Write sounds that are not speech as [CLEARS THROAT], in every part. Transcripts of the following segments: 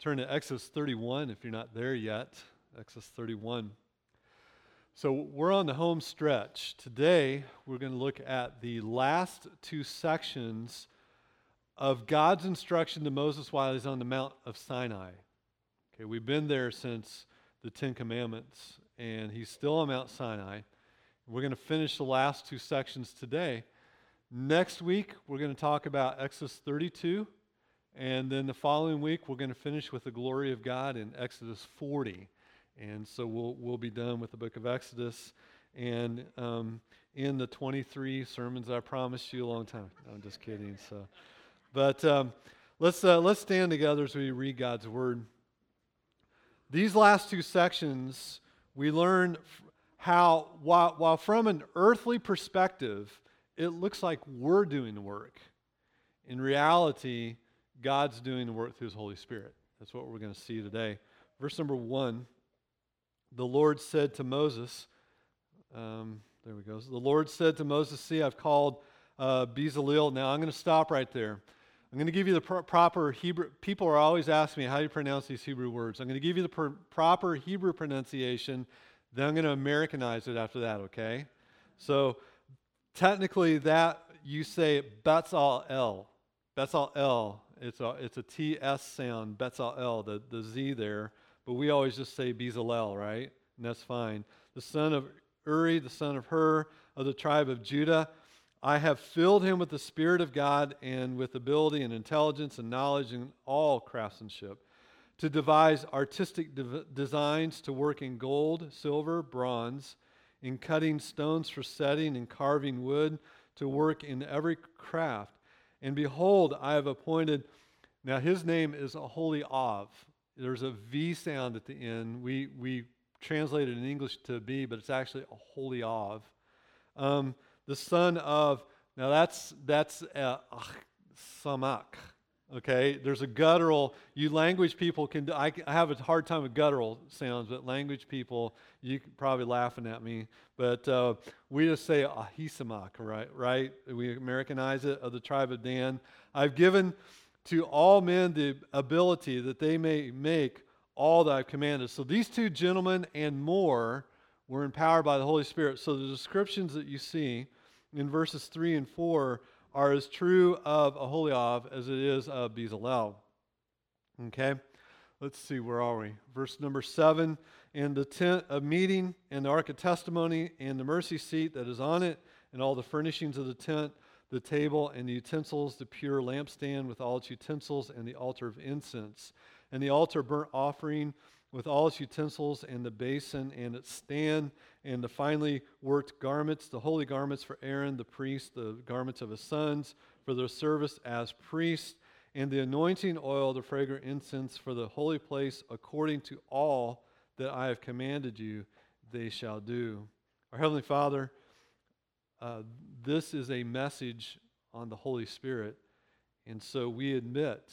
turn to Exodus 31 if you're not there yet. Exodus 31. So we're on the home stretch. Today, we're going to look at the last two sections of God's instruction to Moses while he's on the Mount of Sinai. Okay, we've been there since the Ten Commandments, and he's still on Mount Sinai. We're going to finish the last two sections today. Next week, we're going to talk about Exodus 32, and then the following week, we're going to finish with the glory of God in Exodus 40. And so we'll, we'll be done with the book of Exodus. And um, in the 23 sermons I promised you a long time. No, I'm just kidding. So, But um, let's, uh, let's stand together as we read God's word. These last two sections, we learn how, while, while from an earthly perspective, it looks like we're doing the work. In reality, God's doing the work through His Holy Spirit. That's what we're going to see today. Verse number one the Lord said to Moses, um, there we go. The Lord said to Moses, See, I've called uh, Bezalel. Now I'm going to stop right there. I'm going to give you the pr- proper Hebrew. People are always asking me, How do you pronounce these Hebrew words? I'm going to give you the pr- proper Hebrew pronunciation. Then I'm going to Americanize it after that, okay? So technically, that you say Betzalel. Betzalel. It's a, it's a TS sound, Betzalel, the, the Z there but we always just say Bezalel, right? And that's fine. The son of Uri, the son of Hur, of the tribe of Judah. I have filled him with the Spirit of God and with ability and intelligence and knowledge and all craftsmanship to devise artistic de- designs, to work in gold, silver, bronze, in cutting stones for setting and carving wood, to work in every craft. And behold, I have appointed, now his name is Aholiab. There's a V sound at the end. We, we translate it in English to be, but it's actually a holy of. Um, the son of, now that's, that's uh, samak. Okay, there's a guttural. You language people can. I, I have a hard time with guttural sounds, but language people, you probably laughing at me. But uh, we just say Ahisamach, right? Right? We Americanize it of the tribe of Dan. I've given to all men the ability that they may make all that I've commanded. So these two gentlemen and more were empowered by the Holy Spirit. So the descriptions that you see in verses 3 and 4 are as true of Aholiab as it is of Bezalel. Okay? Let's see, where are we? Verse number 7 And the tent of meeting, and the ark of testimony, and the mercy seat that is on it, and all the furnishings of the tent the table and the utensils, the pure lampstand with all its utensils, and the altar of incense, and the altar burnt offering with all its utensils, and the basin and its stand, and the finely worked garments, the holy garments for Aaron the priest, the garments of his sons for their service as priests, and the anointing oil, the fragrant incense for the holy place, according to all that I have commanded you, they shall do. Our Heavenly Father, uh, this is a message on the Holy Spirit. And so we admit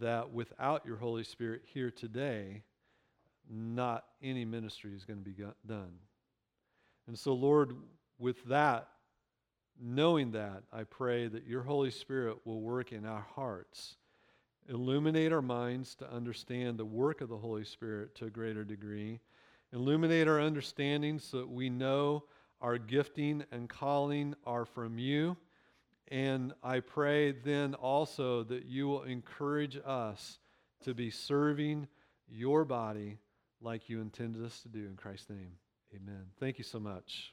that without your Holy Spirit here today, not any ministry is going to be done. And so, Lord, with that, knowing that, I pray that your Holy Spirit will work in our hearts, illuminate our minds to understand the work of the Holy Spirit to a greater degree, illuminate our understanding so that we know our gifting and calling are from you. And I pray then also that you will encourage us to be serving your body like you intended us to do. In Christ's name, amen. Thank you so much.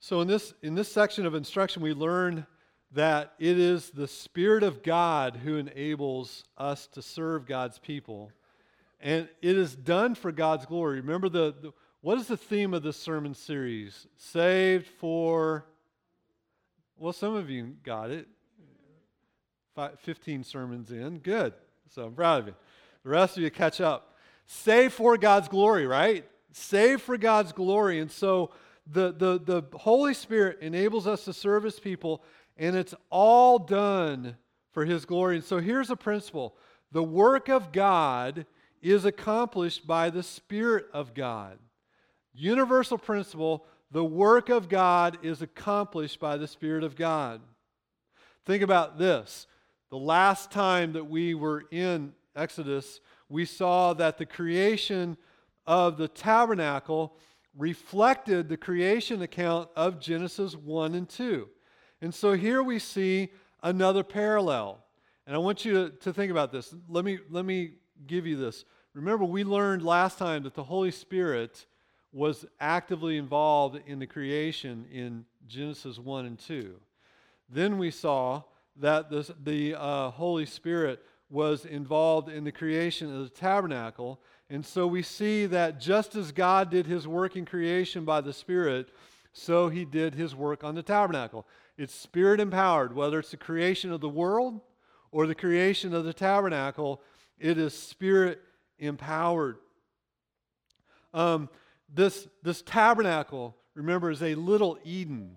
So, in this, in this section of instruction, we learn that it is the Spirit of God who enables us to serve God's people. And it is done for God's glory. Remember the, the what is the theme of this sermon series? Saved for well, some of you got it. Five, 15 sermons in. Good. So I'm proud of you. The rest of you catch up. Saved for God's glory, right? Saved for God's glory. And so the, the, the Holy Spirit enables us to serve His people, and it's all done for His glory. And so here's a principle the work of God is accomplished by the Spirit of God. Universal principle the work of God is accomplished by the Spirit of God. Think about this the last time that we were in Exodus, we saw that the creation of the tabernacle reflected the creation account of Genesis 1 and 2. And so here we see another parallel. And I want you to, to think about this. Let me, let me give you this. Remember, we learned last time that the Holy Spirit was actively involved in the creation in Genesis 1 and 2. Then we saw that this, the uh, Holy Spirit was involved in the creation of the tabernacle. And so we see that just as God did his work in creation by the Spirit, so he did his work on the tabernacle. It's spirit empowered, whether it's the creation of the world or the creation of the tabernacle, it is spirit empowered. Um, this, this tabernacle, remember, is a little Eden.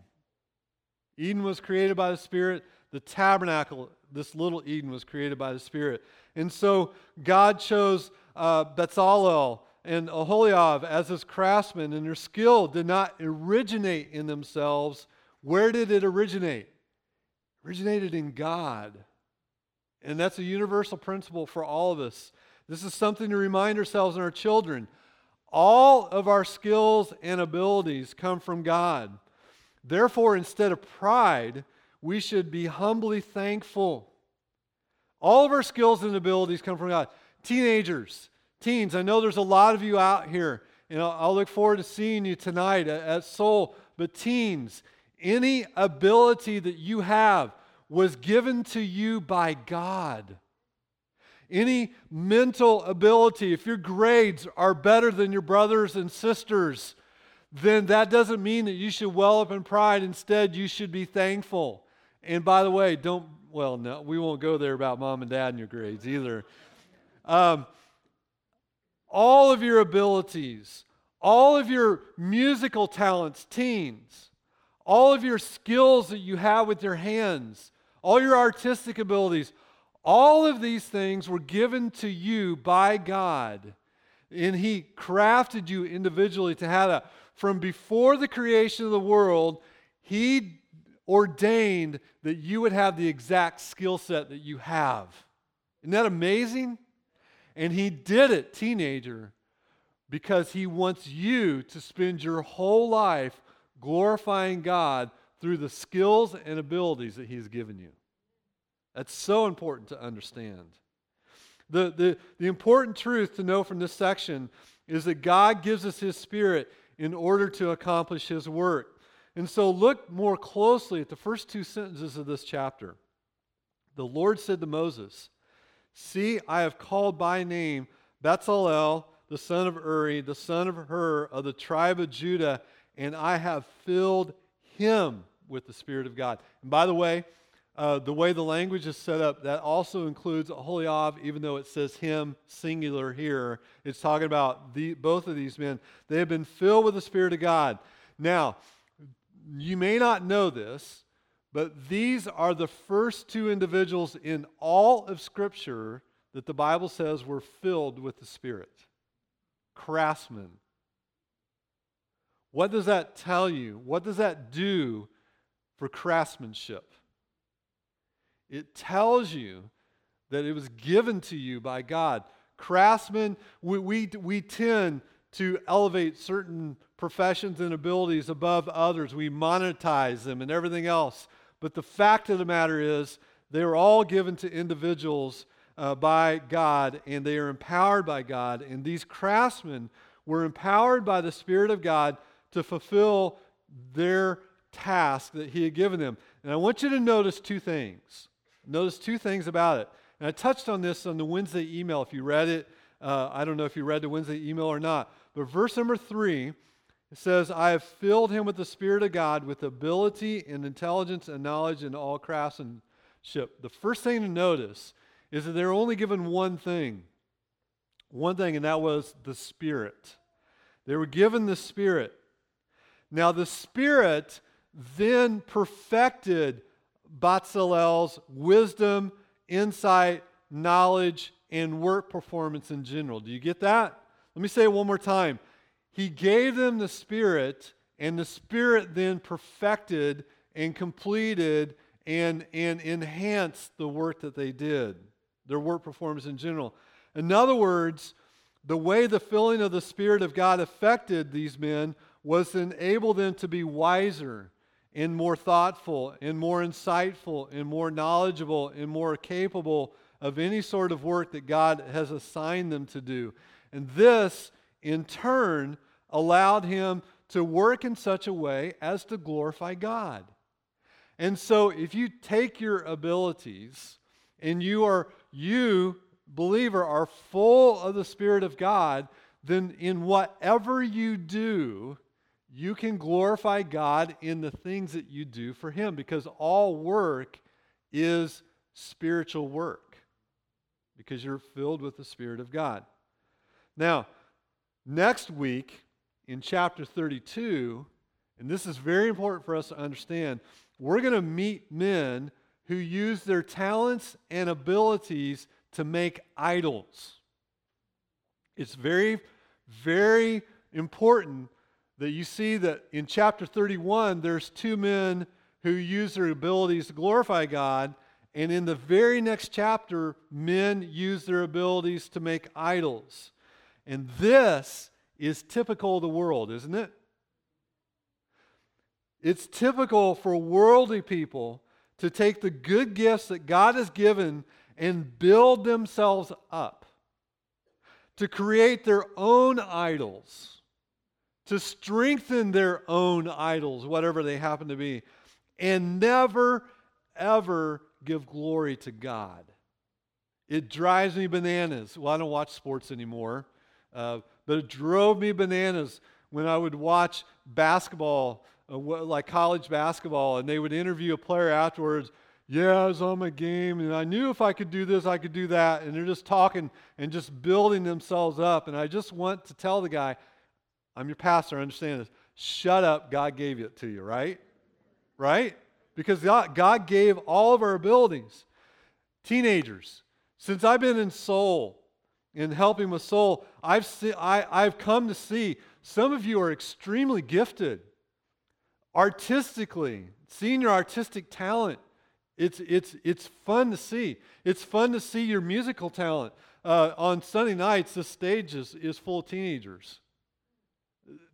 Eden was created by the Spirit. The tabernacle, this little Eden, was created by the Spirit. And so God chose uh, Bezalel and Aholiab as his craftsmen, and their skill did not originate in themselves. Where did it originate? Originated in God. And that's a universal principle for all of us. This is something to remind ourselves and our children. All of our skills and abilities come from God. Therefore, instead of pride, we should be humbly thankful. All of our skills and abilities come from God. Teenagers, teens, I know there's a lot of you out here, and I'll, look forward to seeing you tonight at, at Soul. But, teens, any ability that you have was given to you by God. Any mental ability, if your grades are better than your brothers and sisters, then that doesn't mean that you should well up in pride. Instead, you should be thankful. And by the way, don't, well, no, we won't go there about mom and dad and your grades either. Um, all of your abilities, all of your musical talents, teens, all of your skills that you have with your hands, all your artistic abilities, all of these things were given to you by God. And He crafted you individually to have that. From before the creation of the world, He ordained that you would have the exact skill set that you have. Isn't that amazing? And He did it, teenager, because He wants you to spend your whole life glorifying God through the skills and abilities that He's given you. That's so important to understand. The, the, the important truth to know from this section is that God gives us His Spirit in order to accomplish His work. And so look more closely at the first two sentences of this chapter. The Lord said to Moses, See, I have called by name Bezalel, the son of Uri, the son of Hur, of the tribe of Judah, and I have filled him with the Spirit of God. And by the way, uh, the way the language is set up, that also includes Aholiab, even though it says him singular here. It's talking about the, both of these men. They have been filled with the Spirit of God. Now, you may not know this, but these are the first two individuals in all of Scripture that the Bible says were filled with the Spirit. Craftsmen. What does that tell you? What does that do for craftsmanship? It tells you that it was given to you by God. Craftsmen, we, we, we tend to elevate certain professions and abilities above others. We monetize them and everything else. But the fact of the matter is, they are all given to individuals uh, by God and they are empowered by God. And these craftsmen were empowered by the Spirit of God to fulfill their task that He had given them. And I want you to notice two things. Notice two things about it. And I touched on this on the Wednesday email. If you read it, uh, I don't know if you read the Wednesday email or not. But verse number three, it says, I have filled him with the Spirit of God, with ability and intelligence and knowledge and all craftsmanship. The first thing to notice is that they're only given one thing. One thing, and that was the Spirit. They were given the Spirit. Now, the Spirit then perfected Bezalel's wisdom, insight, knowledge, and work performance in general. Do you get that? Let me say it one more time. He gave them the Spirit, and the Spirit then perfected and completed and, and enhance the work that they did, their work performance in general. In other words, the way the filling of the Spirit of God affected these men was to enable them to be wiser and more thoughtful and more insightful and more knowledgeable and more capable of any sort of work that God has assigned them to do. And this, in turn, allowed him to work in such a way as to glorify God. And so, if you take your abilities and you are, you, believer, are full of the Spirit of God, then in whatever you do, you can glorify God in the things that you do for Him because all work is spiritual work because you're filled with the Spirit of God. Now, next week in chapter 32, and this is very important for us to understand, we're going to meet men who use their talents and abilities to make idols. It's very, very important that you see that in chapter 31, there's two men who use their abilities to glorify God. And in the very next chapter, men use their abilities to make idols. And this is typical of the world, isn't it? It's typical for worldly people to take the good gifts that God has given and build themselves up, to create their own idols to strengthen their own idols, whatever they happen to be, and never, ever give glory to God. It drives me bananas. Well, I don't watch sports anymore, uh, but it drove me bananas when I would watch basketball, uh, like college basketball, and they would interview a player afterwards. Yeah, I was on my game, and I knew if I could do this, I could do that. And they're just talking and just building themselves up. And I just want to tell the guy, I'm your pastor, I understand this. Shut up, God gave it to you, right? Right? Because God, gave all of our abilities. Teenagers, since I've been in soul, in helping with soul, I've, see, I, I've come to see some of you are extremely gifted artistically, seeing your artistic talent. It's, it's, it's fun to see. It's fun to see your musical talent. Uh, on Sunday nights, the stage is, is full of teenagers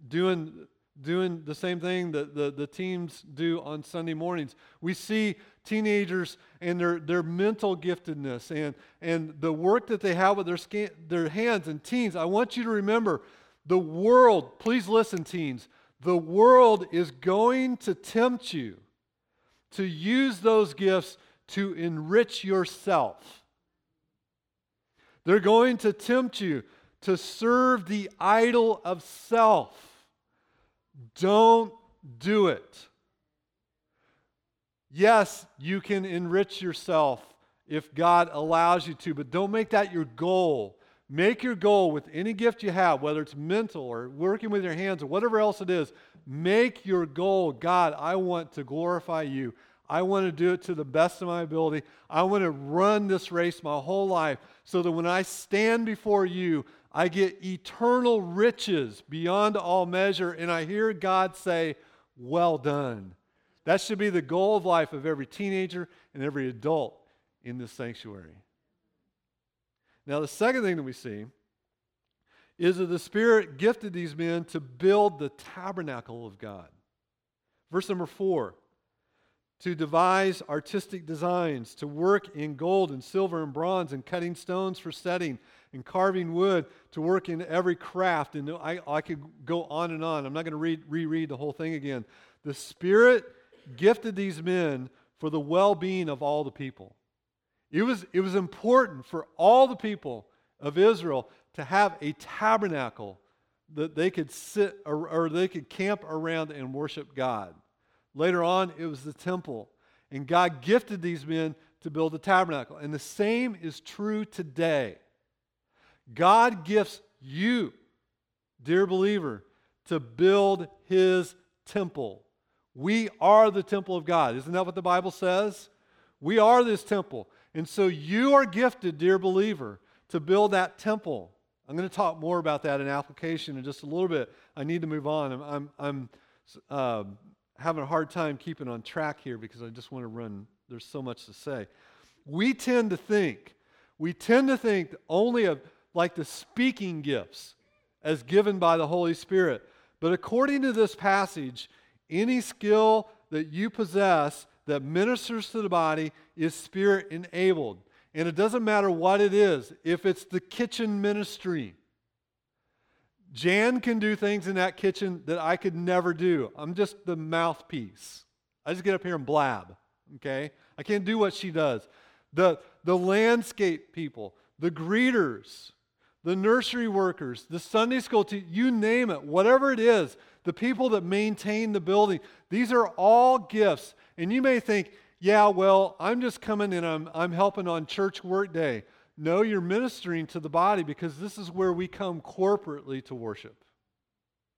doing, doing the same thing that the, the teams do on Sunday mornings. We see teenagers and their, their mental giftedness and, and the work that they have with their, scan, their hands. And teens, I want you to remember the world, please listen, teens, the world is going to tempt you to use those gifts to enrich yourself. They're going to tempt you to serve the idol of self. Don't do it. Yes, you can enrich yourself if God allows you to, but don't make that your goal. Make your goal with any gift you have, whether it's mental or working with your hands or whatever else it is. Make your goal, God, I want to glorify you. I want to do it to the best of my ability. I want to run this race my whole life so that when I stand before you, I get eternal riches beyond all measure, and I hear God say, Well done. That should be the goal of life of every teenager and every adult in this sanctuary. Now, the second thing that we see is that the Spirit gifted these men to build the tabernacle of God. Verse number four to devise artistic designs, to work in gold and silver and bronze, and cutting stones for setting, and carving wood, to work in every craft. And I, I could go on and on. I'm not going to read, reread the whole thing again. The Spirit gifted these men for the well being of all the people. It was, it was important for all the people of Israel to have a tabernacle that they could sit or, or they could camp around and worship God. Later on, it was the temple. And God gifted these men to build the tabernacle. And the same is true today. God gifts you, dear believer, to build his temple. We are the temple of God. Isn't that what the Bible says? We are this temple. And so you are gifted, dear believer, to build that temple. I'm going to talk more about that in application in just a little bit. I need to move on. I'm, I'm, I'm uh, having a hard time keeping on track here because I just want to run there's so much to say. We tend to think, we tend to think only of like the speaking gifts as given by the Holy Spirit. But according to this passage, any skill that you possess that ministers to the body is spirit enabled. And it doesn't matter what it is, if it's the kitchen ministry. Jan can do things in that kitchen that I could never do. I'm just the mouthpiece. I just get up here and blab, okay? I can't do what she does. The, the landscape people, the greeters, the nursery workers, the Sunday school teachers, you name it, whatever it is, the people that maintain the building, these are all gifts. And you may think, yeah, well, I'm just coming and I'm, I'm helping on church work day. No, you're ministering to the body because this is where we come corporately to worship.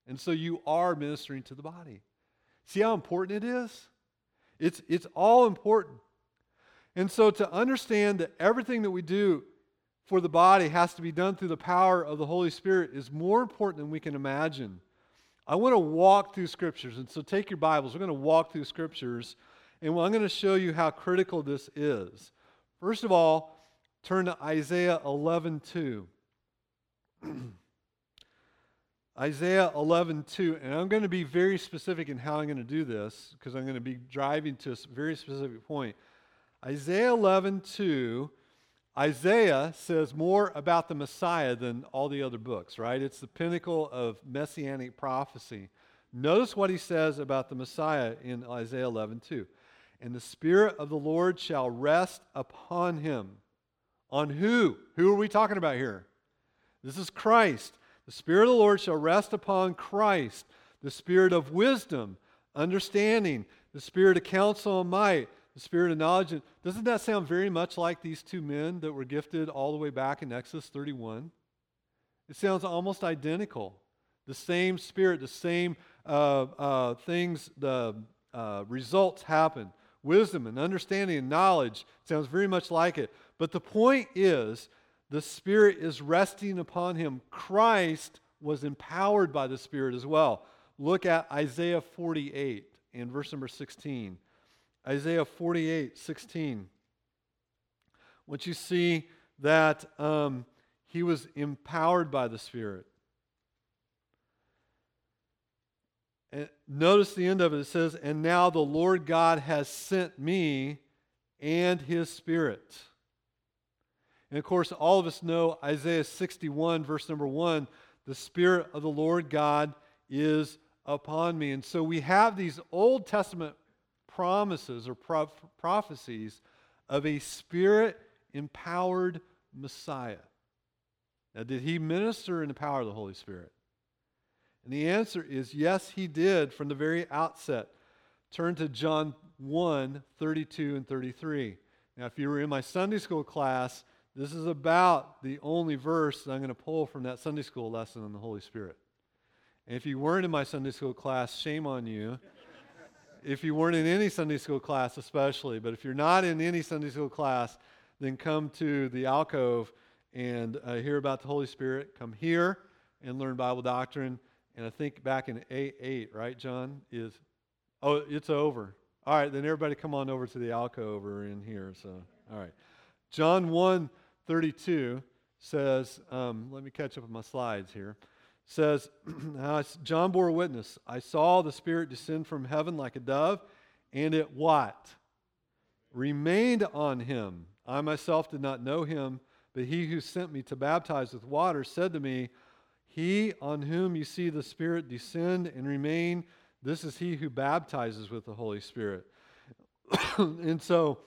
And so you are ministering to the body. See how important it is? It's, it's all important. And so to understand that everything that we do for the body has to be done through the power of the Holy Spirit is more important than we can imagine. I want to walk through scriptures. And so take your Bibles. We're going to walk through scriptures and I'm going to show you how critical this is. First of all, turn to Isaiah 11:2. [CLEARS THROAT] Isaiah 11:2, and I'm going to be very specific in how I'm going to do this because I'm going to be driving to a very specific point. Isaiah 11:2, Isaiah says more about the Messiah than all the other books, right? It's the pinnacle of messianic prophecy. Notice what he says about the Messiah in Isaiah 11:2 and the Spirit of the Lord shall rest upon him. On who? Who are we talking about here? This is Christ. The Spirit of the Lord shall rest upon Christ, the Spirit of wisdom, understanding, the Spirit of counsel and might, the Spirit of knowledge. Doesn't that sound very much like these two men that were gifted all the way back in Exodus 31? It sounds almost identical. The same Spirit, the same uh, uh, things, the uh, results happen wisdom and understanding and knowledge. Sounds very much like it. But the point is, the Spirit is resting upon him. Christ was empowered by the Spirit as well. Look at Isaiah 48 and verse number 16. Isaiah 48, 16. Once you see that um, he was empowered by the Spirit. And notice the end of it. It says, And now the Lord God has sent me and his Spirit. And of course, all of us know Isaiah 61, verse number 1 the Spirit of the Lord God is upon me. And so we have these Old Testament promises or pro- prophecies of a Spirit empowered Messiah. Now, did he minister in the power of the Holy Spirit? And the answer is yes, he did from the very outset. Turn to John 1 32 and 33. Now, if you were in my Sunday school class, this is about the only verse that I'm going to pull from that Sunday school lesson on the Holy Spirit. And if you weren't in my Sunday school class, shame on you. if you weren't in any Sunday school class, especially, but if you're not in any Sunday school class, then come to the alcove and uh, hear about the Holy Spirit. Come here and learn Bible doctrine. And I think back in 8, 8 right, John, is, oh, it's over. All right, then everybody come on over to the alcove over in here. So, all right. John 1 32 says, um, let me catch up with my slides here. Says, [CLEARS THROAT] John bore witness. I saw the Spirit descend from heaven like a dove, and it what? Remained on him. I myself did not know him, but he who sent me to baptize with water said to me, he on whom you see the Spirit descend and remain, this is he who baptizes with the Holy Spirit. [COUGHS] and so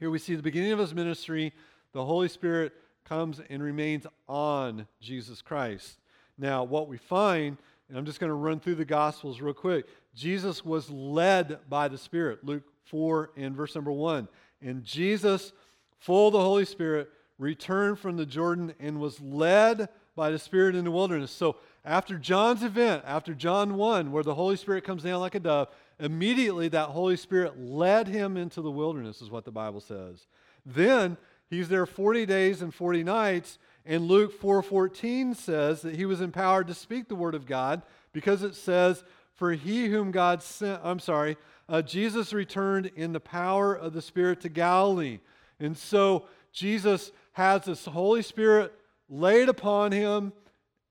here we see the beginning of his ministry. The Holy Spirit comes and remains on Jesus Christ. Now, what we find, and I'm just going to run through the Gospels real quick Jesus was led by the Spirit. Luke 4 and verse number 1. And Jesus, full of the Holy Spirit, returned from the Jordan and was led by the Spirit in the wilderness. So after John's event, after John 1, where the Holy Spirit comes down like a dove, immediately that Holy Spirit led him into the wilderness, is what the Bible says. Then he's there 40 days and 40 nights, and Luke 4:14 says that he was empowered to speak the word of God because it says, "For he whom God sent, I'm sorry, uh, Jesus returned in the power of the Spirit to Galilee. And so Jesus has this Holy Spirit laid upon him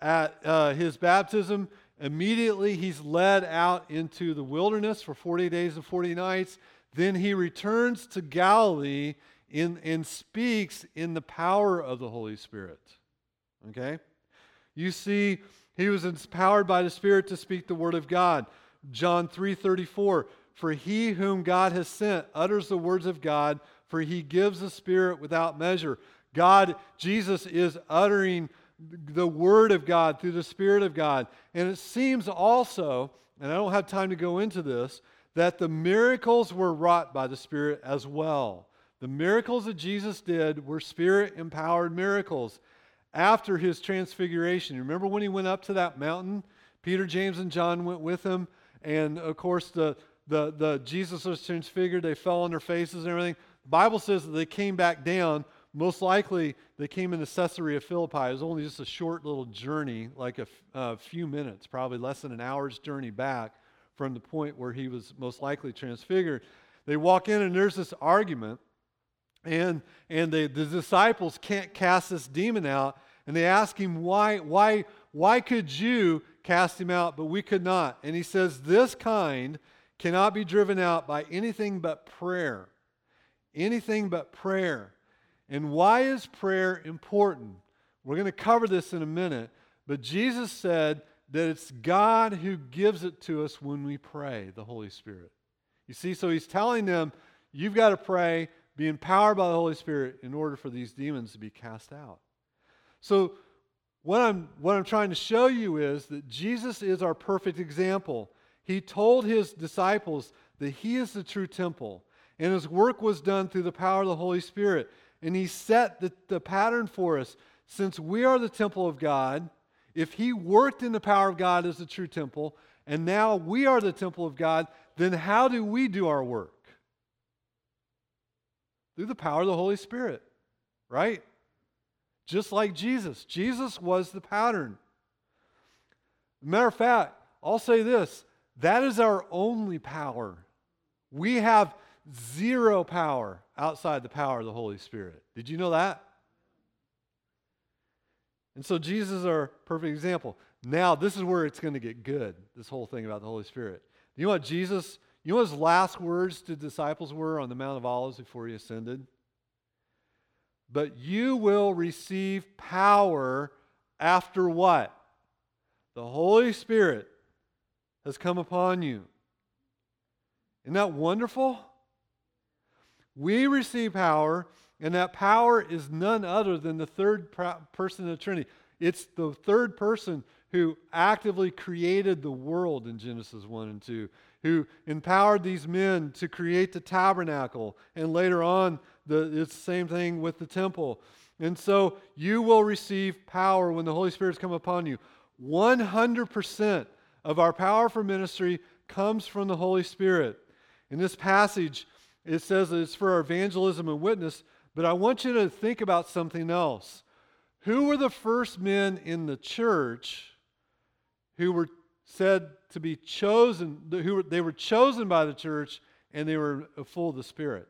at uh, his baptism. Immediately, he's led out into the wilderness for 40 days and 40 nights. Then he returns to Galilee in, and speaks in the power of the Holy Spirit. Okay? You see, he was empowered by the Spirit to speak the word of God. John 3:34 For he whom God has sent utters the words of God, for he gives the Spirit without measure. God, Jesus is uttering the word of God through the Spirit of God. And it seems also, and I don't have time to go into this, that the miracles were wrought by the Spirit as well. The miracles that Jesus did were Spirit empowered miracles after his transfiguration. Remember when he went up to that mountain? Peter, James, and John went with him. And of course, the, the, the Jesus was transfigured. They fell on their faces and everything. The Bible says that they came back down. Most likely, they came into Caesarea Philippi. It was only just a short little journey, like a few minutes, probably less than an hour's journey back from the point where he was most likely transfigured. They walk in, and there's this argument and and the, the disciples can't cast this demon out and they ask him why why why could you cast him out but we could not and he says this kind cannot be driven out by anything but prayer anything but prayer and why is prayer important we're going to cover this in a minute but jesus said that it's god who gives it to us when we pray the holy spirit you see so he's telling them you've got to pray be empowered by the Holy Spirit in order for these demons to be cast out. So, what I'm, what I'm trying to show you is that Jesus is our perfect example. He told his disciples that he is the true temple, and his work was done through the power of the Holy Spirit. And he set the, the pattern for us. Since we are the temple of God, if he worked in the power of God as the true temple, and now we are the temple of God, then how do we do our work? Through the power of the Holy Spirit, right? Just like Jesus. Jesus was the pattern. Matter of fact, I'll say this that is our only power. We have zero power outside the power of the Holy Spirit. Did you know that? And so Jesus is our perfect example. Now, this is where it's going to get good, this whole thing about the Holy Spirit. You know what Jesus you know what his last words to disciples were on the Mount of Olives before he ascended? But you will receive power after what? The Holy Spirit has come upon you. Isn't that wonderful? We receive power, and that power is none other than the third person of the Trinity. It's the third person who actively created the world in Genesis 1 and 2 who empowered these men to create the tabernacle. And later on, the, it's the same thing with the temple. And so you will receive power when the Holy Spirit's come upon you. 100% of our power for ministry comes from the Holy Spirit. In this passage, it says that it's for our evangelism and witness, but I want you to think about something else. Who were the first men in the church who were said to be chosen, who they were chosen by the church and they were full of the Spirit.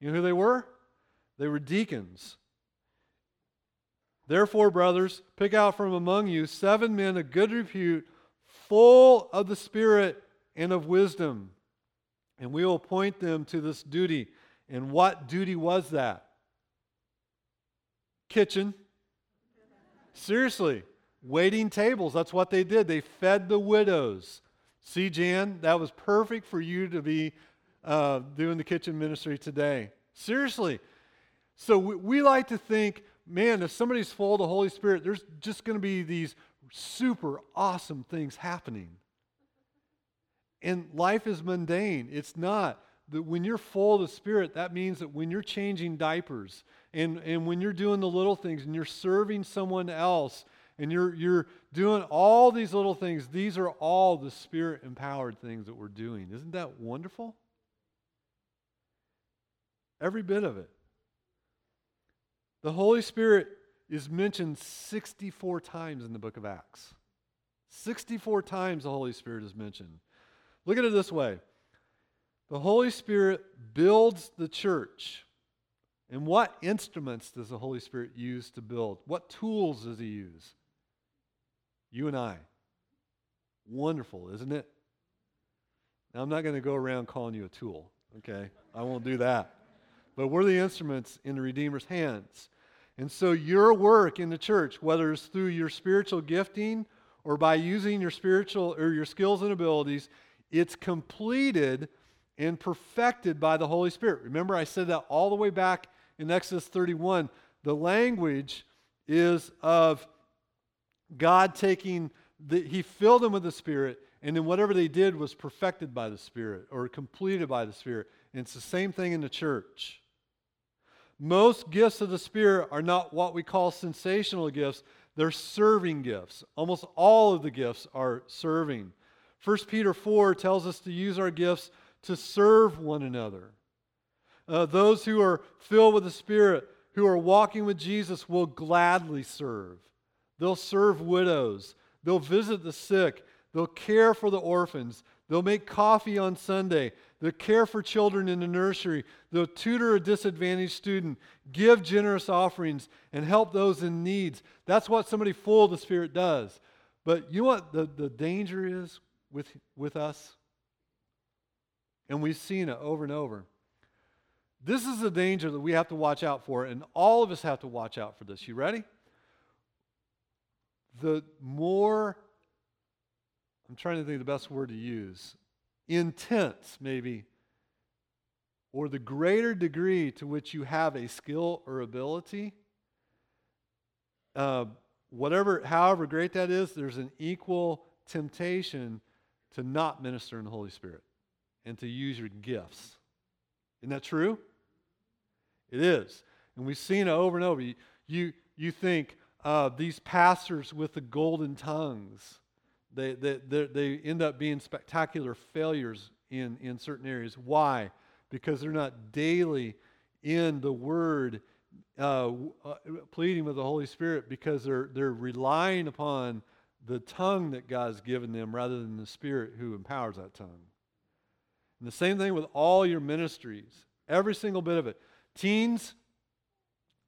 You know who they were? They were deacons. Therefore, brothers, pick out from among you seven men of good repute, full of the Spirit and of wisdom, and we will appoint them to this duty. And what duty was that? Kitchen. Seriously waiting tables. That's what they did. They fed the widows. See, Jan, that was perfect for you to be uh, doing the kitchen ministry today. Seriously. So we, we like to think, man, if somebody's full of the Holy Spirit, there's just going to be these super awesome things happening. And life is mundane. It's not. That when you're full of the Spirit, that means that when you're changing diapers and, and when you're doing the little things and you're serving someone else and you're, you're doing all these little things. These are all the spirit empowered things that we're doing. Isn't that wonderful? Every bit of it. The Holy Spirit is mentioned 64 times in the book of Acts. 64 times the Holy Spirit is mentioned. Look at it this way The Holy Spirit builds the church. And what instruments does the Holy Spirit use to build? What tools does He use? You and I. Wonderful, isn't it? Now, I'm not going to go around calling you a tool, okay? I won't do that. But we're the instruments in the Redeemer's hands. And so, your work in the church, whether it's through your spiritual gifting or by using your spiritual or your skills and abilities, it's completed and perfected by the Holy Spirit. Remember, I said that all the way back in Exodus 31. The language is of God taking, the, He filled them with the Spirit, and then whatever they did was perfected by the Spirit or completed by the Spirit. And it's the same thing in the church. Most gifts of the Spirit are not what we call sensational gifts, they're serving gifts. Almost all of the gifts are serving. 1 Peter 4 tells us to use our gifts to serve one another. Uh, those who are filled with the Spirit, who are walking with Jesus, will gladly serve. They'll serve widows, they'll visit the sick, they'll care for the orphans, they'll make coffee on Sunday, They'll care for children in the nursery. They'll tutor a disadvantaged student, give generous offerings, and help those in needs. That's what somebody full of the Spirit does. But you know what the, the danger is with, with us? And we've seen it over and over. This is a danger that we have to watch out for, and all of us have to watch out for this. You ready? The more, I'm trying to think of the best word to use intense, maybe, or the greater degree to which you have a skill or ability, uh, whatever, however great that is, there's an equal temptation to not minister in the Holy Spirit and to use your gifts. Isn't that true? It is. And we've seen it over and over. You, you, you think uh, these pastors with the golden tongues, they, they, they end up being spectacular failures in, in certain areas. Why? Because they're not daily in the Word, uh, uh, pleading with the Holy Spirit, because they're, they're relying upon the tongue that God's given them rather than the Spirit who empowers that tongue. And the same thing with all your ministries, every single bit of it. Teens,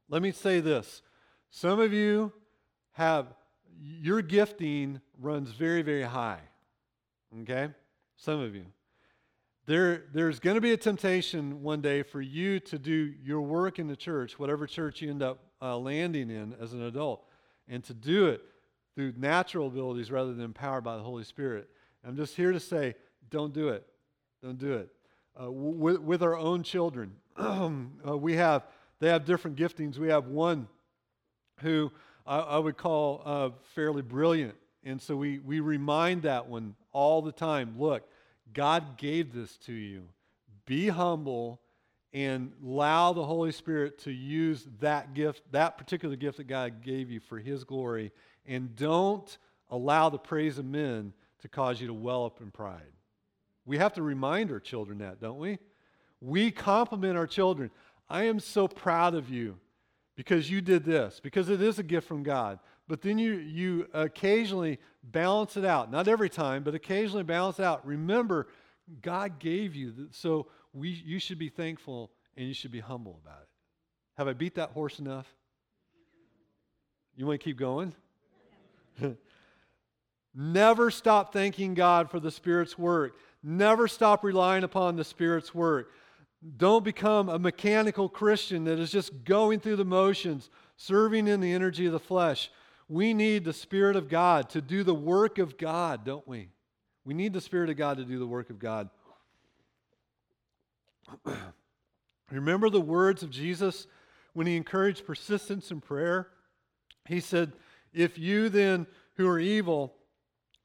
let me say this. Some of you have your gifting runs very, very high. Okay? Some of you. There, there's going to be a temptation one day for you to do your work in the church, whatever church you end up uh, landing in as an adult, and to do it through natural abilities rather than empowered by the Holy Spirit. I'm just here to say, don't do it. Don't do it. Uh, with, with our own children, [CLEARS THROAT] uh, we have they have different giftings. We have one who I, I would call uh, fairly brilliant. And so we, we remind that one all the time look, God gave this to you. Be humble and allow the Holy Spirit to use that gift, that particular gift that God gave you for His glory. And don't allow the praise of men to cause you to well up in pride. We have to remind our children that, don't we? We compliment our children. I am so proud of you because you did this, because it is a gift from God. But then you, you occasionally balance it out. Not every time, but occasionally balance it out. Remember, God gave you, so we, you should be thankful and you should be humble about it. Have I beat that horse enough? You want to keep going? [LAUGHS] Never stop thanking God for the Spirit's work. Never stop relying upon the Spirit's work. Don't become a mechanical Christian that is just going through the motions, serving in the energy of the flesh. We need the Spirit of God to do the work of God, don't we? We need the Spirit of God to do the work of God. [CLEARS THROAT] Remember the words of Jesus when he encouraged persistence in prayer? He said, If you then, who are evil,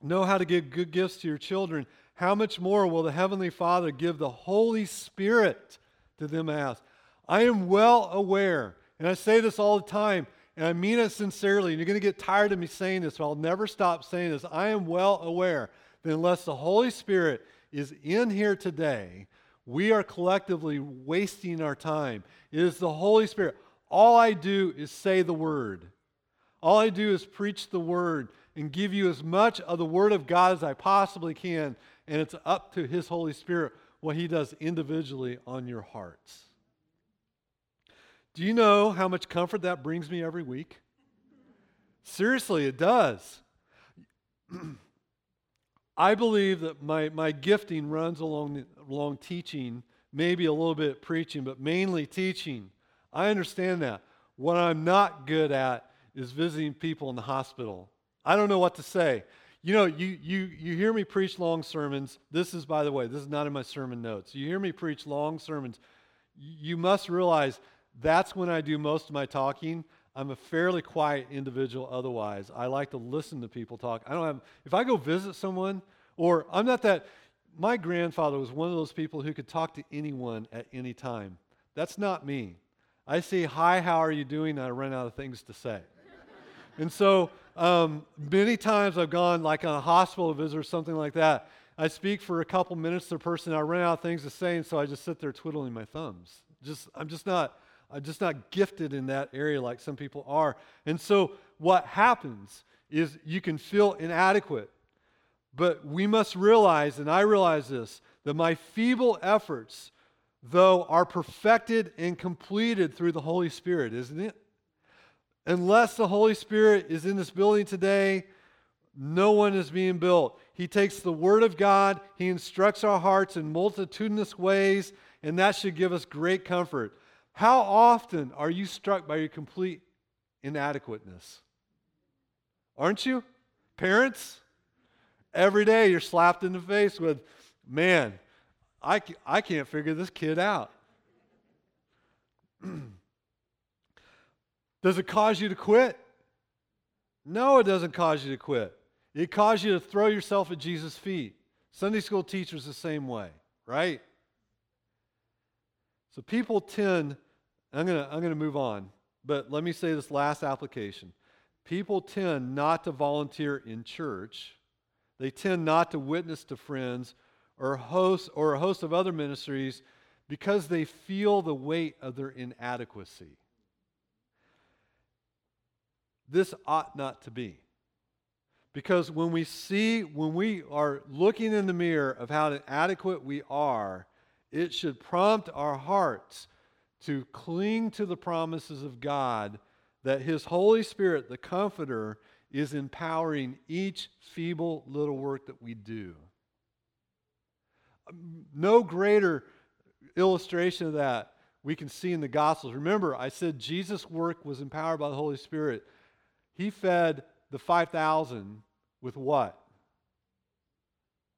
know how to give good gifts to your children, how much more will the Heavenly Father give the Holy Spirit to them as? I am well aware, and I say this all the time, and I mean it sincerely, and you're going to get tired of me saying this, but I'll never stop saying this. I am well aware that unless the Holy Spirit is in here today, we are collectively wasting our time. It is the Holy Spirit. All I do is say the word. All I do is preach the word and give you as much of the word of God as I possibly can and it's up to His Holy Spirit what He does individually on your hearts. Do you know how much comfort that brings me every week? Seriously, it does. [CLEARS THROAT] I believe that my, my gifting runs along, along teaching, maybe a little bit preaching, but mainly teaching. I understand that. What I'm not good at is visiting people in the hospital. I don't know what to say. You know, you, you, you hear me preach long sermons. This is, by the way, this is not in my sermon notes. You hear me preach long sermons. You must realize that's when I do most of my talking. I'm a fairly quiet individual otherwise. I like to listen to people talk. I don't have, if I go visit someone, or I'm not that, my grandfather was one of those people who could talk to anyone at any time. That's not me. I say, Hi, how are you doing? I run out of things to say. And so um, many times I've gone like on a hospital visit or something like that. I speak for a couple minutes to a person, I run out of things to say, and so I just sit there twiddling my thumbs. Just, I'm just not, I'm just not gifted in that area like some people are. And so what happens is you can feel inadequate. But we must realize, and I realize this, that my feeble efforts, though, are perfected and completed through the Holy Spirit, isn't it? Unless the Holy Spirit is in this building today, no one is being built. He takes the Word of God, He instructs our hearts in multitudinous ways, and that should give us great comfort. How often are you struck by your complete inadequateness? Aren't you? Parents? Every day you're slapped in the face with, man, I, I can't figure this kid out. [CLEARS THROAT] Does it cause you to quit? No, it doesn't cause you to quit. It causes you to throw yourself at Jesus' feet. Sunday school teachers the same way, right? So people tend, I'm going to I'm going to move on, but let me say this last application. People tend not to volunteer in church. They tend not to witness to friends or host or a host of other ministries because they feel the weight of their inadequacy. This ought not to be. Because when we see, when we are looking in the mirror of how inadequate we are, it should prompt our hearts to cling to the promises of God that His Holy Spirit, the Comforter, is empowering each feeble little work that we do. Um, no greater illustration of that we can see in the Gospels. Remember, I said Jesus' work was empowered by the Holy Spirit. He fed the 5,000 with what?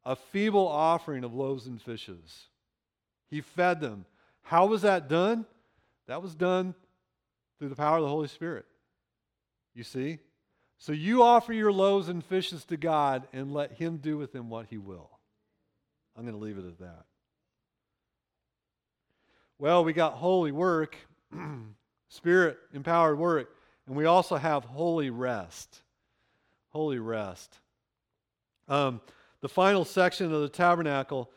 A feeble offering of loaves and fishes. He fed them. How was that done? That was done through the power of the Holy Spirit. You see? So you offer your loaves and fishes to God and let Him do with them what He will. I'm going to leave it at that. Well, we got holy work, [CLEARS THROAT] spirit empowered work. And we also have holy rest. Holy rest. Um, the final section of the tabernacle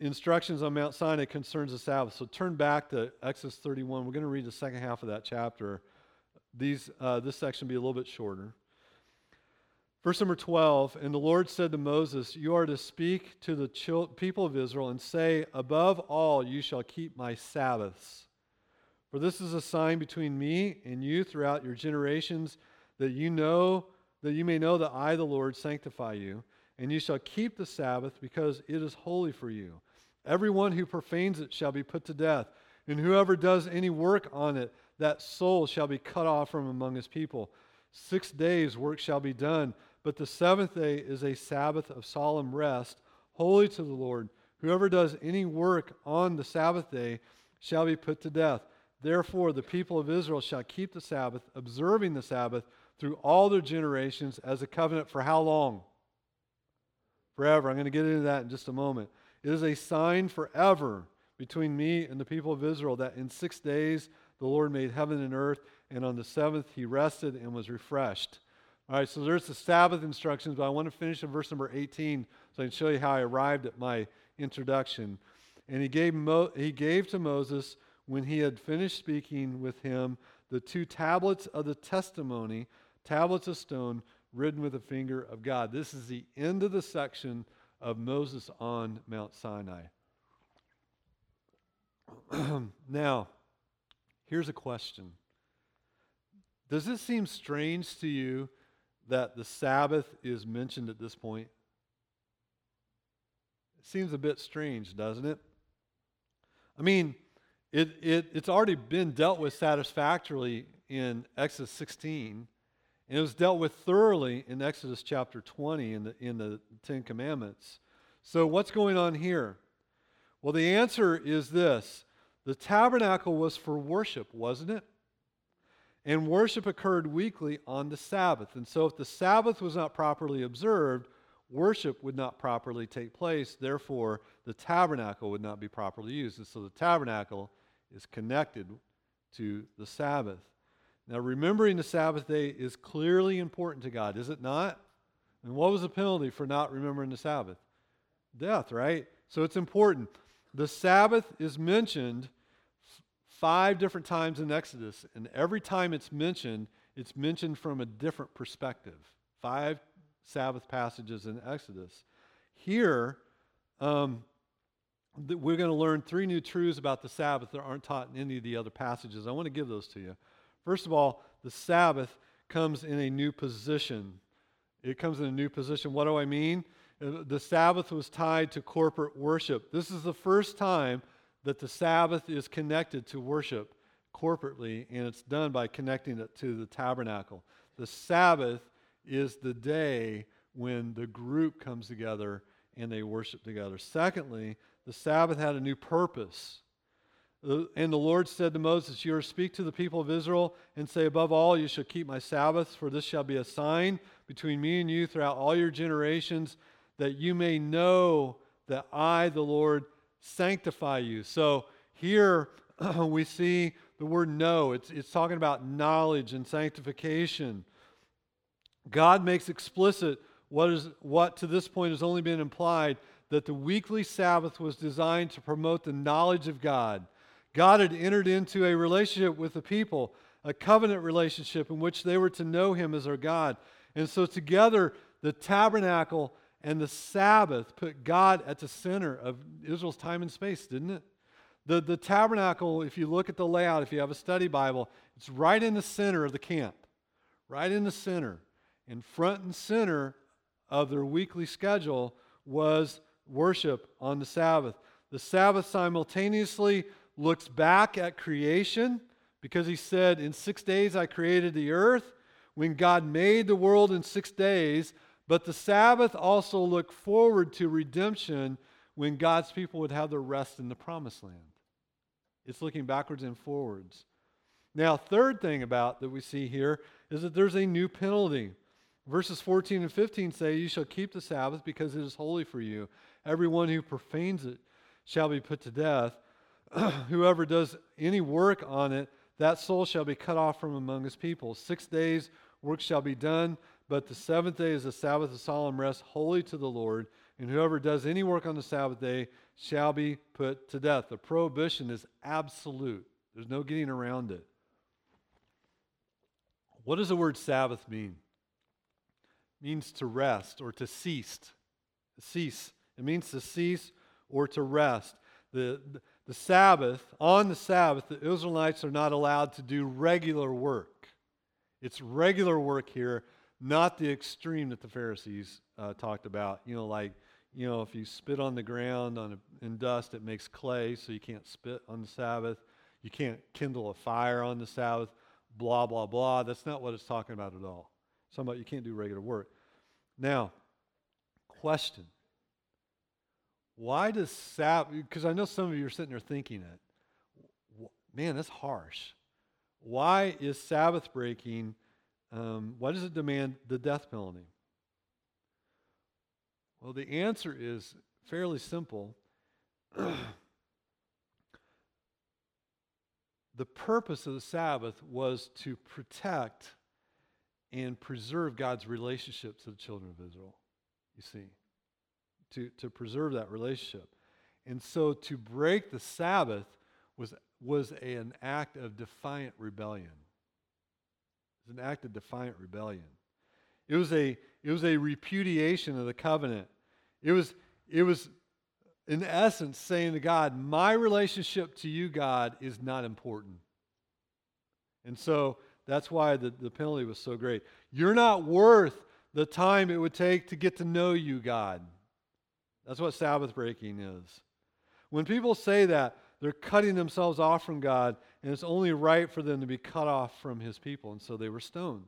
instructions on Mount Sinai concerns the Sabbath. So turn back to Exodus 31. We're going to read the second half of that chapter. These, uh, this section will be a little bit shorter. Verse number 12 And the Lord said to Moses, You are to speak to the people of Israel and say, Above all, you shall keep my Sabbaths for this is a sign between me and you throughout your generations, that you know that you may know that I, the Lord, sanctify you, and you shall keep the Sabbath because it is holy for you. Everyone who profanes it shall be put to death, and whoever does any work on it, that soul shall be cut off from among his people. Six days work shall be done, but the seventh day is a Sabbath of solemn rest, holy to the Lord. Whoever does any work on the Sabbath day shall be put to death. Therefore, the people of Israel shall keep the Sabbath, observing the Sabbath through all their generations as a covenant for how long? Forever. I'm going to get into that in just a moment. It is a sign forever between me and the people of Israel that in six days the Lord made heaven and earth, and on the seventh he rested and was refreshed. All right, so there's the Sabbath instructions, but I want to finish in verse number 18 so I can show you how I arrived at my introduction. And he gave, Mo- he gave to Moses when he had finished speaking with him, the two tablets of the testimony, tablets of stone, written with the finger of God. This is the end of the section of Moses on Mount Sinai. [CLEARS THROAT] now, here's a question Does it seem strange to you that the Sabbath is mentioned at this point? It seems a bit strange, doesn't it? I mean, it, it, it's already been dealt with satisfactorily in Exodus 16, and it was dealt with thoroughly in Exodus chapter 20 in the, in the Ten Commandments. So, what's going on here? Well, the answer is this the tabernacle was for worship, wasn't it? And worship occurred weekly on the Sabbath. And so, if the Sabbath was not properly observed, worship would not properly take place. Therefore, the tabernacle would not be properly used. And so, the tabernacle is connected to the Sabbath. Now, remembering the Sabbath day is clearly important to God, is it not? And what was the penalty for not remembering the Sabbath? Death, right? So it's important. The Sabbath is mentioned five different times in Exodus, and every time it's mentioned, it's mentioned from a different perspective. Five Sabbath passages in Exodus. Here, um, we're going to learn three new truths about the Sabbath that aren't taught in any of the other passages. I want to give those to you. First of all, the Sabbath comes in a new position. It comes in a new position. What do I mean? Uh, the Sabbath was tied to corporate worship. This is the first time that the Sabbath is connected to worship corporately, and it's done by connecting it to the tabernacle. The Sabbath is the day when the group comes together and they worship together. Secondly, the Sabbath had a new purpose. And the Lord said to Moses, You are speak to the people of Israel and say, Above all, you shall keep my Sabbaths, for this shall be a sign between me and you throughout all your generations, that you may know that I, the Lord, sanctify you. So here [CLEARS THROAT] we see the word know. It's, it's talking about knowledge and sanctification. God makes explicit what, is, what to this point has only been implied that the weekly Sabbath was designed to promote the knowledge of God. God had entered into a relationship with the people, a covenant relationship in which they were to know Him as their God. And so, together, the tabernacle and the Sabbath put God at the center of Israel's time and space, didn't it? The, the tabernacle, if you look at the layout, if you have a study Bible, it's right in the center of the camp, right in the center. And front and center of their weekly schedule was worship on the Sabbath. The Sabbath simultaneously looks back at creation because he said, In six days I created the earth. When God made the world in six days, but the Sabbath also looked forward to redemption when God's people would have their rest in the promised land. It's looking backwards and forwards. Now, third thing about that we see here is that there's a new penalty. Verses 14 and 15 say, You shall keep the Sabbath because it is holy for you. Everyone who profanes it shall be put to death. [CLEARS THROAT] Whoever does any work on it, that soul shall be cut off from among his people. Six days work shall be done, but the seventh day is a Sabbath of solemn rest, holy to the Lord. And whoever does any work on the Sabbath day shall be put to death. The prohibition is absolute, there's no getting around it. What does the word Sabbath mean? It means to rest or to cease. Cease. It means to cease or to rest. The, the, the Sabbath, on the Sabbath, the Israelites are not allowed to do regular work. It's regular work here, not the extreme that the Pharisees uh, talked about. You know, like, you know, if you spit on the ground on a, in dust, it makes clay, so you can't spit on the Sabbath. You can't kindle a fire on the Sabbath, blah, blah, blah. That's not what it's talking about at all. It's talking about you can't do regular work. Now, question why does Sabbath, because I know some of you are sitting there thinking it, man, that's harsh. Why is Sabbath breaking, um, why does it demand the death penalty? Well, the answer is fairly simple. [CLEARS THROAT] the purpose of the Sabbath was to protect and preserve God's relationship to the children of Israel, you see to, to preserve that relationship. And so to break the Sabbath was, was a, an act of defiant rebellion. It was an act of defiant rebellion. It was a, it was a repudiation of the covenant. It was, it was in essence, saying to God, My relationship to you, God, is not important. And so that's why the, the penalty was so great. You're not worth the time it would take to get to know you, God. That's what Sabbath breaking is. When people say that, they're cutting themselves off from God, and it's only right for them to be cut off from His people. And so they were stoned.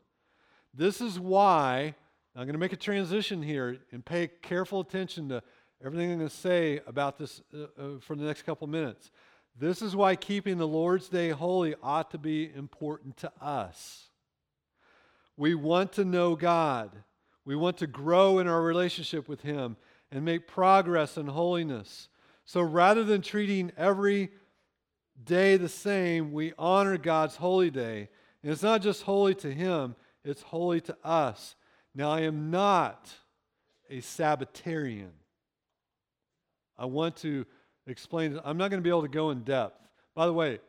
This is why I'm going to make a transition here and pay careful attention to everything I'm going to say about this uh, uh, for the next couple minutes. This is why keeping the Lord's Day holy ought to be important to us. We want to know God. We want to grow in our relationship with Him and make progress in holiness. So rather than treating every day the same, we honor God's holy day. And it's not just holy to Him, it's holy to us. Now, I am not a Sabbatarian. I want to explain, I'm not going to be able to go in depth. By the way,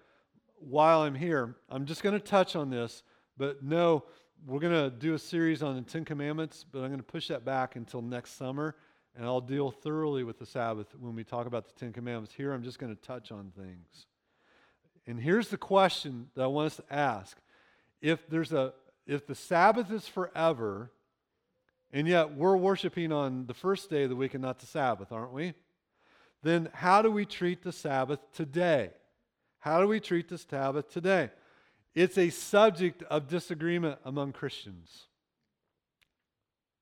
while I'm here, I'm just going to touch on this, but no, we're going to do a series on the Ten Commandments, but I'm going to push that back until next summer, and I'll deal thoroughly with the Sabbath when we talk about the Ten Commandments. Here, I'm just going to touch on things. And here's the question that I want us to ask. If there's a if the Sabbath is forever, and yet we're worshiping on the first day of the week and not the Sabbath, aren't we? Then how do we treat the Sabbath today? How do we treat the Sabbath today? It's a subject of disagreement among Christians.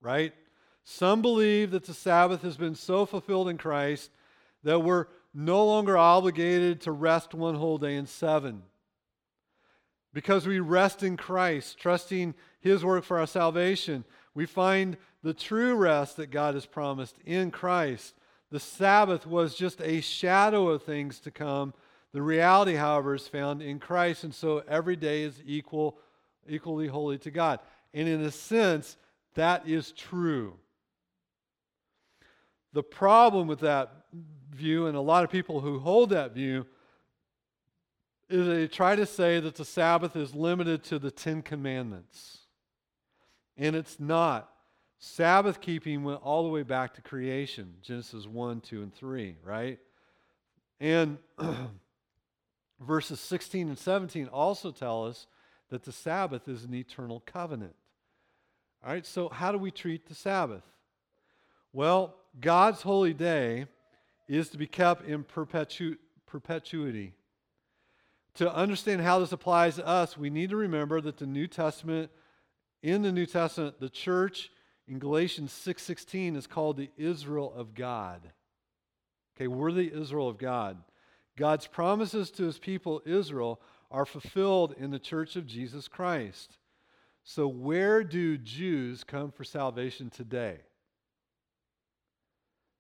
Right? Some believe that the Sabbath has been so fulfilled in Christ that we're no longer obligated to rest one whole day in seven. Because we rest in Christ, trusting His work for our salvation, we find the true rest that God has promised in Christ. The Sabbath was just a shadow of things to come. The reality, however, is found in Christ, and so every day is equal, equally holy to God. And in a sense, that is true. The problem with that view, and a lot of people who hold that view, is they try to say that the Sabbath is limited to the Ten Commandments. And it's not. Sabbath keeping went all the way back to creation Genesis 1, 2, and 3, right? And [CLEARS THROAT] verses 16 and 17 also tell us that the Sabbath is an eternal covenant. All right, so how do we treat the Sabbath? Well, God's holy day is to be kept in perpetu- perpetuity. To understand how this applies to us, we need to remember that the New Testament, in the New Testament, the church in Galatians 6:16 is called the Israel of God. Okay, we're the Israel of God. God's promises to his people Israel are fulfilled in the church of Jesus Christ. So where do Jews come for salvation today?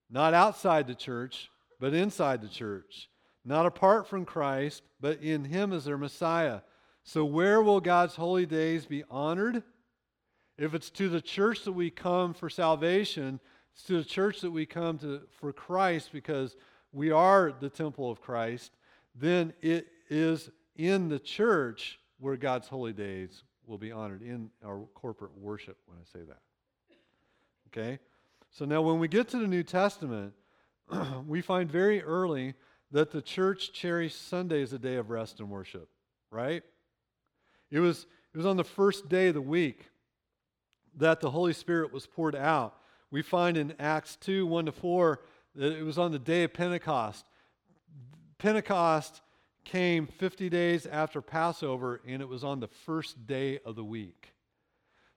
Not outside the church, but inside the church. Not apart from Christ, but in Him as their Messiah. So, where will God's holy days be honored? If it's to the church that we come for salvation, it's to the church that we come to for Christ because we are the temple of Christ, then it is in the church where God's holy days will be honored in our corporate worship when I say that. Okay? So now, when we get to the New Testament, [CLEARS THROAT] we find very early that the church cherished Sunday as a day of rest and worship, right? It was, it was on the first day of the week that the Holy Spirit was poured out. We find in Acts 2 1 to 4 that it was on the day of Pentecost. Pentecost came 50 days after Passover, and it was on the first day of the week.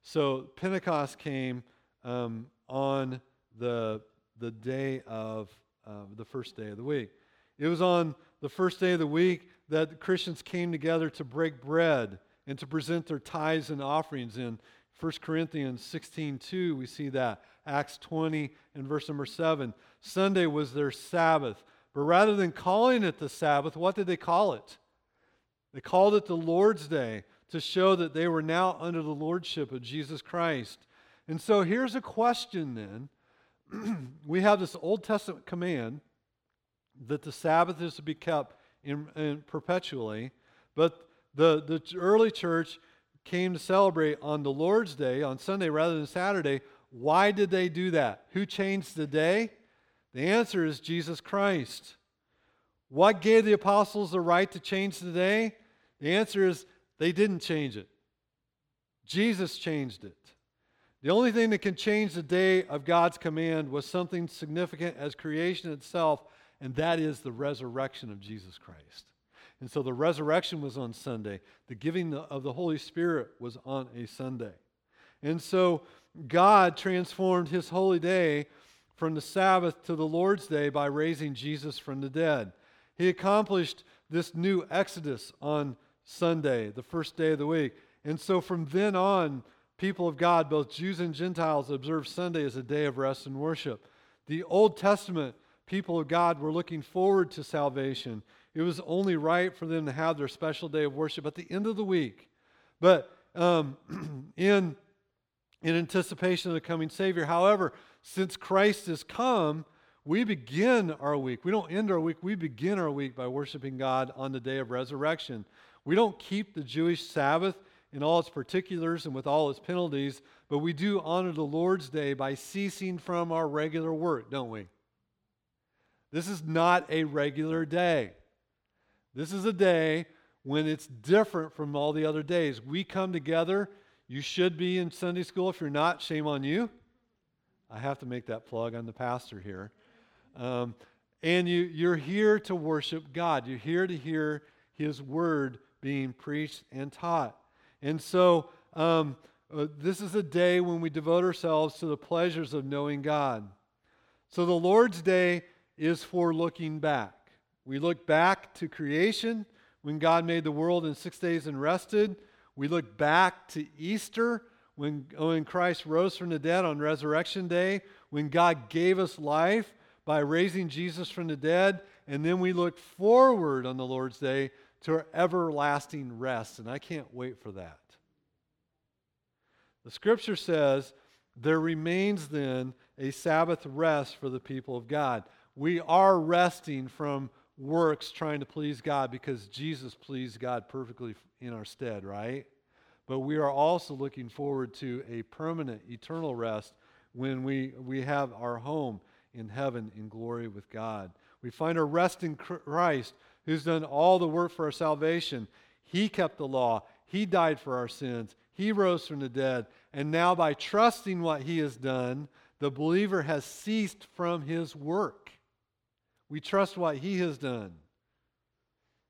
So Pentecost came um, on the, the day of uh, the first day of the week. It was on the first day of the week that Christians came together to break bread and to present their tithes and offerings. In 1 Corinthians 16 2, we see that. Acts 20 and verse number 7. Sunday was their Sabbath. But rather than calling it the Sabbath, what did they call it? They called it the Lord's Day to show that they were now under the lordship of Jesus Christ. And so here's a question then. [CLEARS THROAT] we have this Old Testament command that the Sabbath is to be kept in, in perpetually, but the, the early church came to celebrate on the Lord's Day, on Sunday rather than Saturday. Why did they do that? Who changed the day? The answer is Jesus Christ. What gave the apostles the right to change the day? The answer is they didn't change it. Jesus changed it. The only thing that can change the day of God's command was something significant as creation itself, and that is the resurrection of Jesus Christ. And so the resurrection was on Sunday. The giving of the Holy Spirit was on a Sunday. And so God transformed his holy day from the Sabbath to the Lord's day by raising Jesus from the dead. He accomplished this new exodus on Sunday, the first day of the week. And so from then on, people of God, both Jews and Gentiles, observe Sunday as a day of rest and worship. The Old Testament people of God were looking forward to salvation. It was only right for them to have their special day of worship at the end of the week. But um, [CLEARS THROAT] in, in anticipation of the coming Savior, however, since Christ has come, we begin our week. We don't end our week, we begin our week by worshiping God on the day of resurrection. We don't keep the Jewish Sabbath in all its particulars and with all its penalties, but we do honor the Lord's day by ceasing from our regular work, don't we? This is not a regular day. This is a day when it's different from all the other days. We come together. You should be in Sunday school. If you're not, shame on you. I have to make that plug. I'm the pastor here. Um, and you, you're here to worship God. You're here to hear His word being preached and taught. And so, um, uh, this is a day when we devote ourselves to the pleasures of knowing God. So, the Lord's Day is for looking back. We look back to creation when God made the world in six days and rested. We look back to Easter when, when Christ rose from the dead on Resurrection Day, when God gave us life by raising Jesus from the dead. And then we look forward on the Lord's Day to our everlasting rest. And I can't wait for that. The scripture says, There remains then a Sabbath rest for the people of God. We are resting from works trying to please God because Jesus pleased God perfectly in our stead, right? But we are also looking forward to a permanent, eternal rest when we, we have our home in heaven in glory with God. We find our rest in Christ who's done all the work for our salvation. He kept the law, He died for our sins, He rose from the dead. And now, by trusting what He has done, the believer has ceased from his work. We trust what He has done.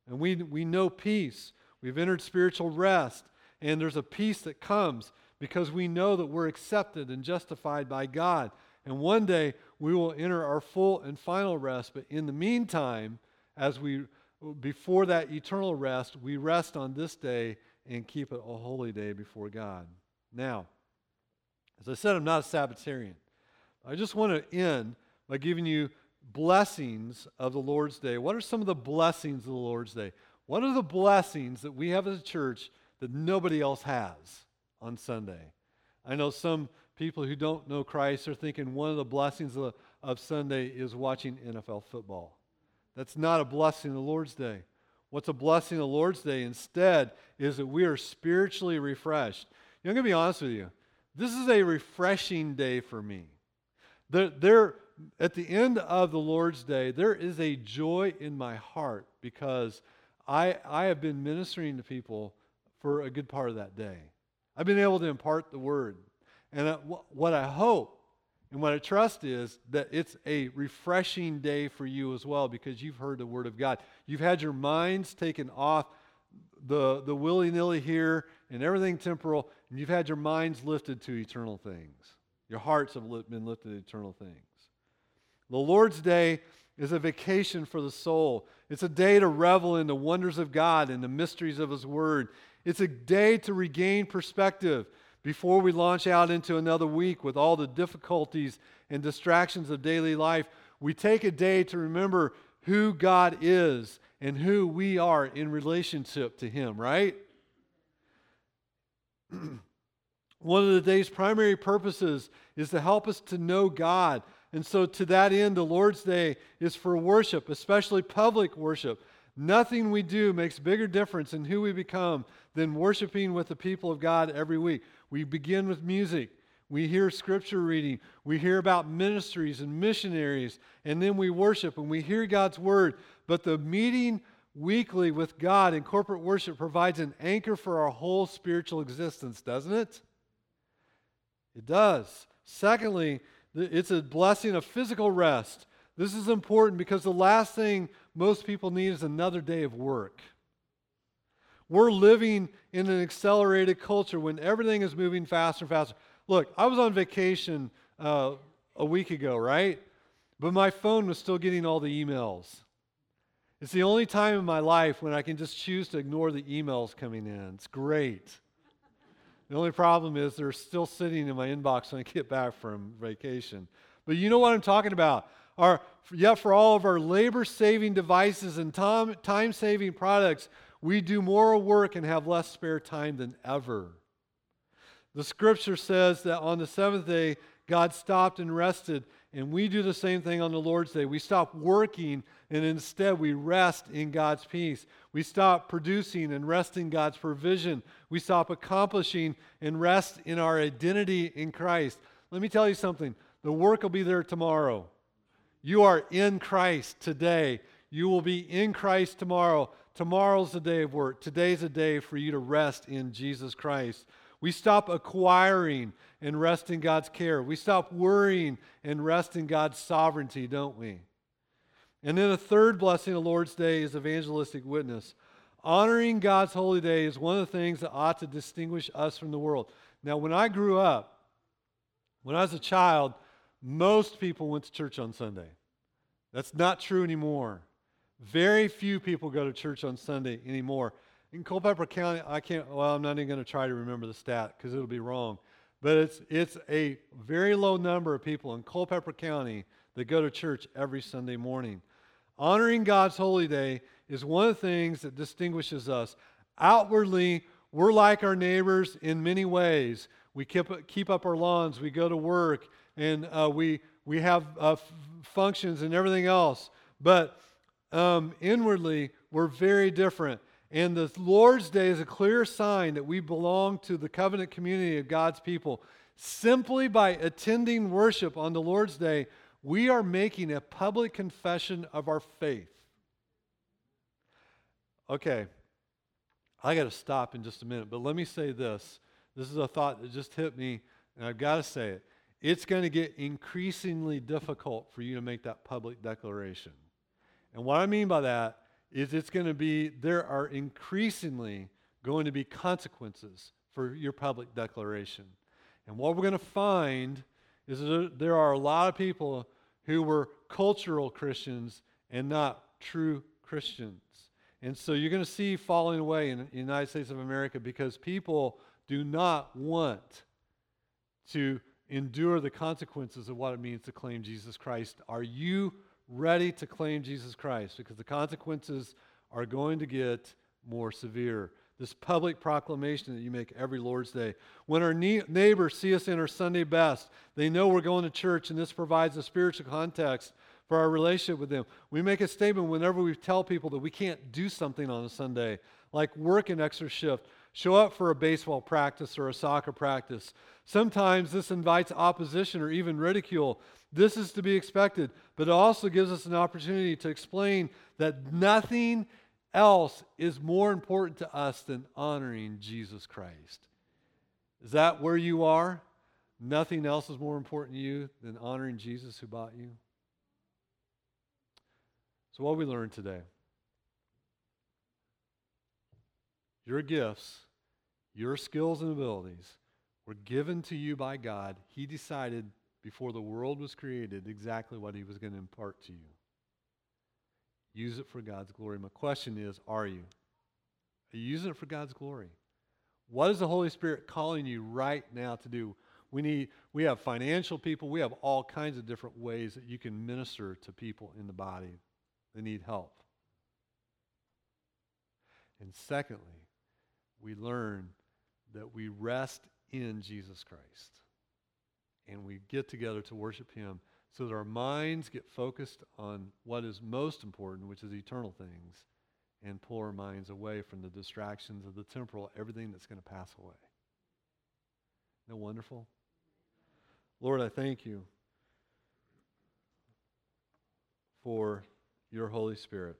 And we, we know peace. We've entered spiritual rest. And there's a peace that comes because we know that we're accepted and justified by God. And one day we will enter our full and final rest. But in the meantime, as we before that eternal rest, we rest on this day and keep it a holy day before God. Now, as I said, I'm not a Sabbatarian. I just want to end by giving you blessings of the Lord's Day. What are some of the blessings of the Lord's Day? What are the blessings that we have as a church that nobody else has on Sunday? I know some people who don't know Christ are thinking one of the blessings of, of Sunday is watching NFL football. That's not a blessing the Lord's Day. What's a blessing the Lord's Day instead is that we are spiritually refreshed. You know, I'm going to be honest with you. This is a refreshing day for me. There, there, at the end of the Lord's Day, there is a joy in my heart because I, I have been ministering to people for a good part of that day. I've been able to impart the word. And what I hope and what I trust is that it's a refreshing day for you as well because you've heard the Word of God. You've had your minds taken off the, the willy nilly here and everything temporal, and you've had your minds lifted to eternal things. Your hearts have been lifted to eternal things. The Lord's Day is a vacation for the soul. It's a day to revel in the wonders of God and the mysteries of His Word. It's a day to regain perspective before we launch out into another week with all the difficulties and distractions of daily life, we take a day to remember who God is and who we are in relationship to Him, right? [CLEARS THROAT] One of the day's primary purposes is to help us to know God. And so, to that end, the Lord's Day is for worship, especially public worship. Nothing we do makes bigger difference in who we become than worshiping with the people of God every week. We begin with music. we hear scripture reading, we hear about ministries and missionaries, and then we worship and we hear God's word. But the meeting weekly with God in corporate worship provides an anchor for our whole spiritual existence, doesn't it? It does. Secondly, it's a blessing of physical rest. This is important because the last thing most people need is another day of work. We're living in an accelerated culture when everything is moving faster and faster. Look, I was on vacation uh, a week ago, right? But my phone was still getting all the emails. It's the only time in my life when I can just choose to ignore the emails coming in. It's great. The only problem is they're still sitting in my inbox when I get back from vacation. But you know what I'm talking about. Our, yet for all of our labor saving devices and time saving products, we do more work and have less spare time than ever. The scripture says that on the seventh day, God stopped and rested, and we do the same thing on the Lord's day. We stop working, and instead we rest in God's peace. We stop producing and rest in God's provision. We stop accomplishing and rest in our identity in Christ. Let me tell you something the work will be there tomorrow. You are in Christ today. You will be in Christ tomorrow. Tomorrow's the day of work. Today's a day for you to rest in Jesus Christ. We stop acquiring and rest in God's care. We stop worrying and rest in God's sovereignty, don't we? And then a third blessing of Lord's Day is evangelistic witness. Honoring God's holy day is one of the things that ought to distinguish us from the world. Now, when I grew up, when I was a child, most people went to church on Sunday. That's not true anymore. Very few people go to church on Sunday anymore. In Culpeper County, I can't, well, I'm not even going to try to remember the stat because it'll be wrong. But it's, it's a very low number of people in Culpeper County that go to church every Sunday morning. Honoring God's holy day is one of the things that distinguishes us. Outwardly, we're like our neighbors in many ways. We keep, keep up our lawns, we go to work, and uh, we, we have uh, f- functions and everything else. But um, inwardly, we're very different. And the Lord's Day is a clear sign that we belong to the covenant community of God's people. Simply by attending worship on the Lord's Day, we are making a public confession of our faith. Okay, I got to stop in just a minute, but let me say this. This is a thought that just hit me, and I've got to say it. It's going to get increasingly difficult for you to make that public declaration. And what I mean by that is it's going to be, there are increasingly going to be consequences for your public declaration. And what we're going to find is that there are a lot of people who were cultural Christians and not true Christians. And so you're going to see falling away in the United States of America because people do not want to endure the consequences of what it means to claim Jesus Christ. Are you ready to claim Jesus Christ because the consequences are going to get more severe. This public proclamation that you make every Lord's Day. When our ne- neighbors see us in our Sunday best, they know we're going to church, and this provides a spiritual context for our relationship with them. We make a statement whenever we tell people that we can't do something on a Sunday, like work an extra shift, show up for a baseball practice or a soccer practice. Sometimes this invites opposition or even ridicule. This is to be expected, but it also gives us an opportunity to explain that nothing else is more important to us than honoring Jesus Christ. Is that where you are? Nothing else is more important to you than honoring Jesus who bought you? So, what we learned today your gifts, your skills and abilities were given to you by God. He decided before the world was created exactly what he was going to impart to you. Use it for God's glory. My question is are you? Are you using it for God's glory? What is the Holy Spirit calling you right now to do? We need we have financial people, we have all kinds of different ways that you can minister to people in the body that need help. And secondly, we learn that we rest in Jesus Christ and we get together to worship Him so that our minds get focused on what is most important, which is eternal things, and pull our minds away from the distractions of the temporal, everything that's going to pass away. Isn't that wonderful? Lord, I thank you for your Holy Spirit.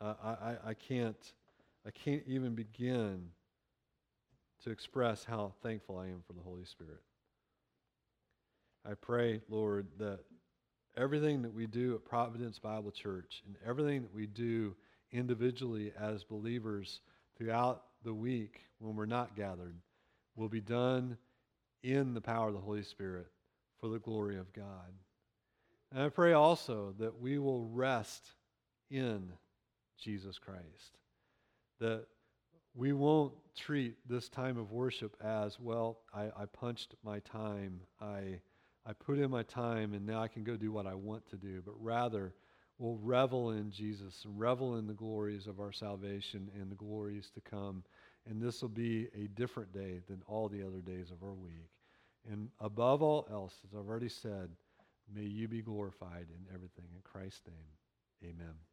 Uh, I, I, I, can't, I can't even begin to express how thankful I am for the Holy Spirit. I pray, Lord, that everything that we do at Providence Bible Church and everything that we do individually as believers throughout the week when we're not gathered will be done in the power of the Holy Spirit for the glory of God. And I pray also that we will rest in Jesus Christ. That we won't treat this time of worship as, well, I, I punched my time, I, I put in my time, and now I can go do what I want to do, but rather we'll revel in Jesus revel in the glories of our salvation and the glories to come. And this will be a different day than all the other days of our week. And above all else, as I've already said, may you be glorified in everything. In Christ's name, amen.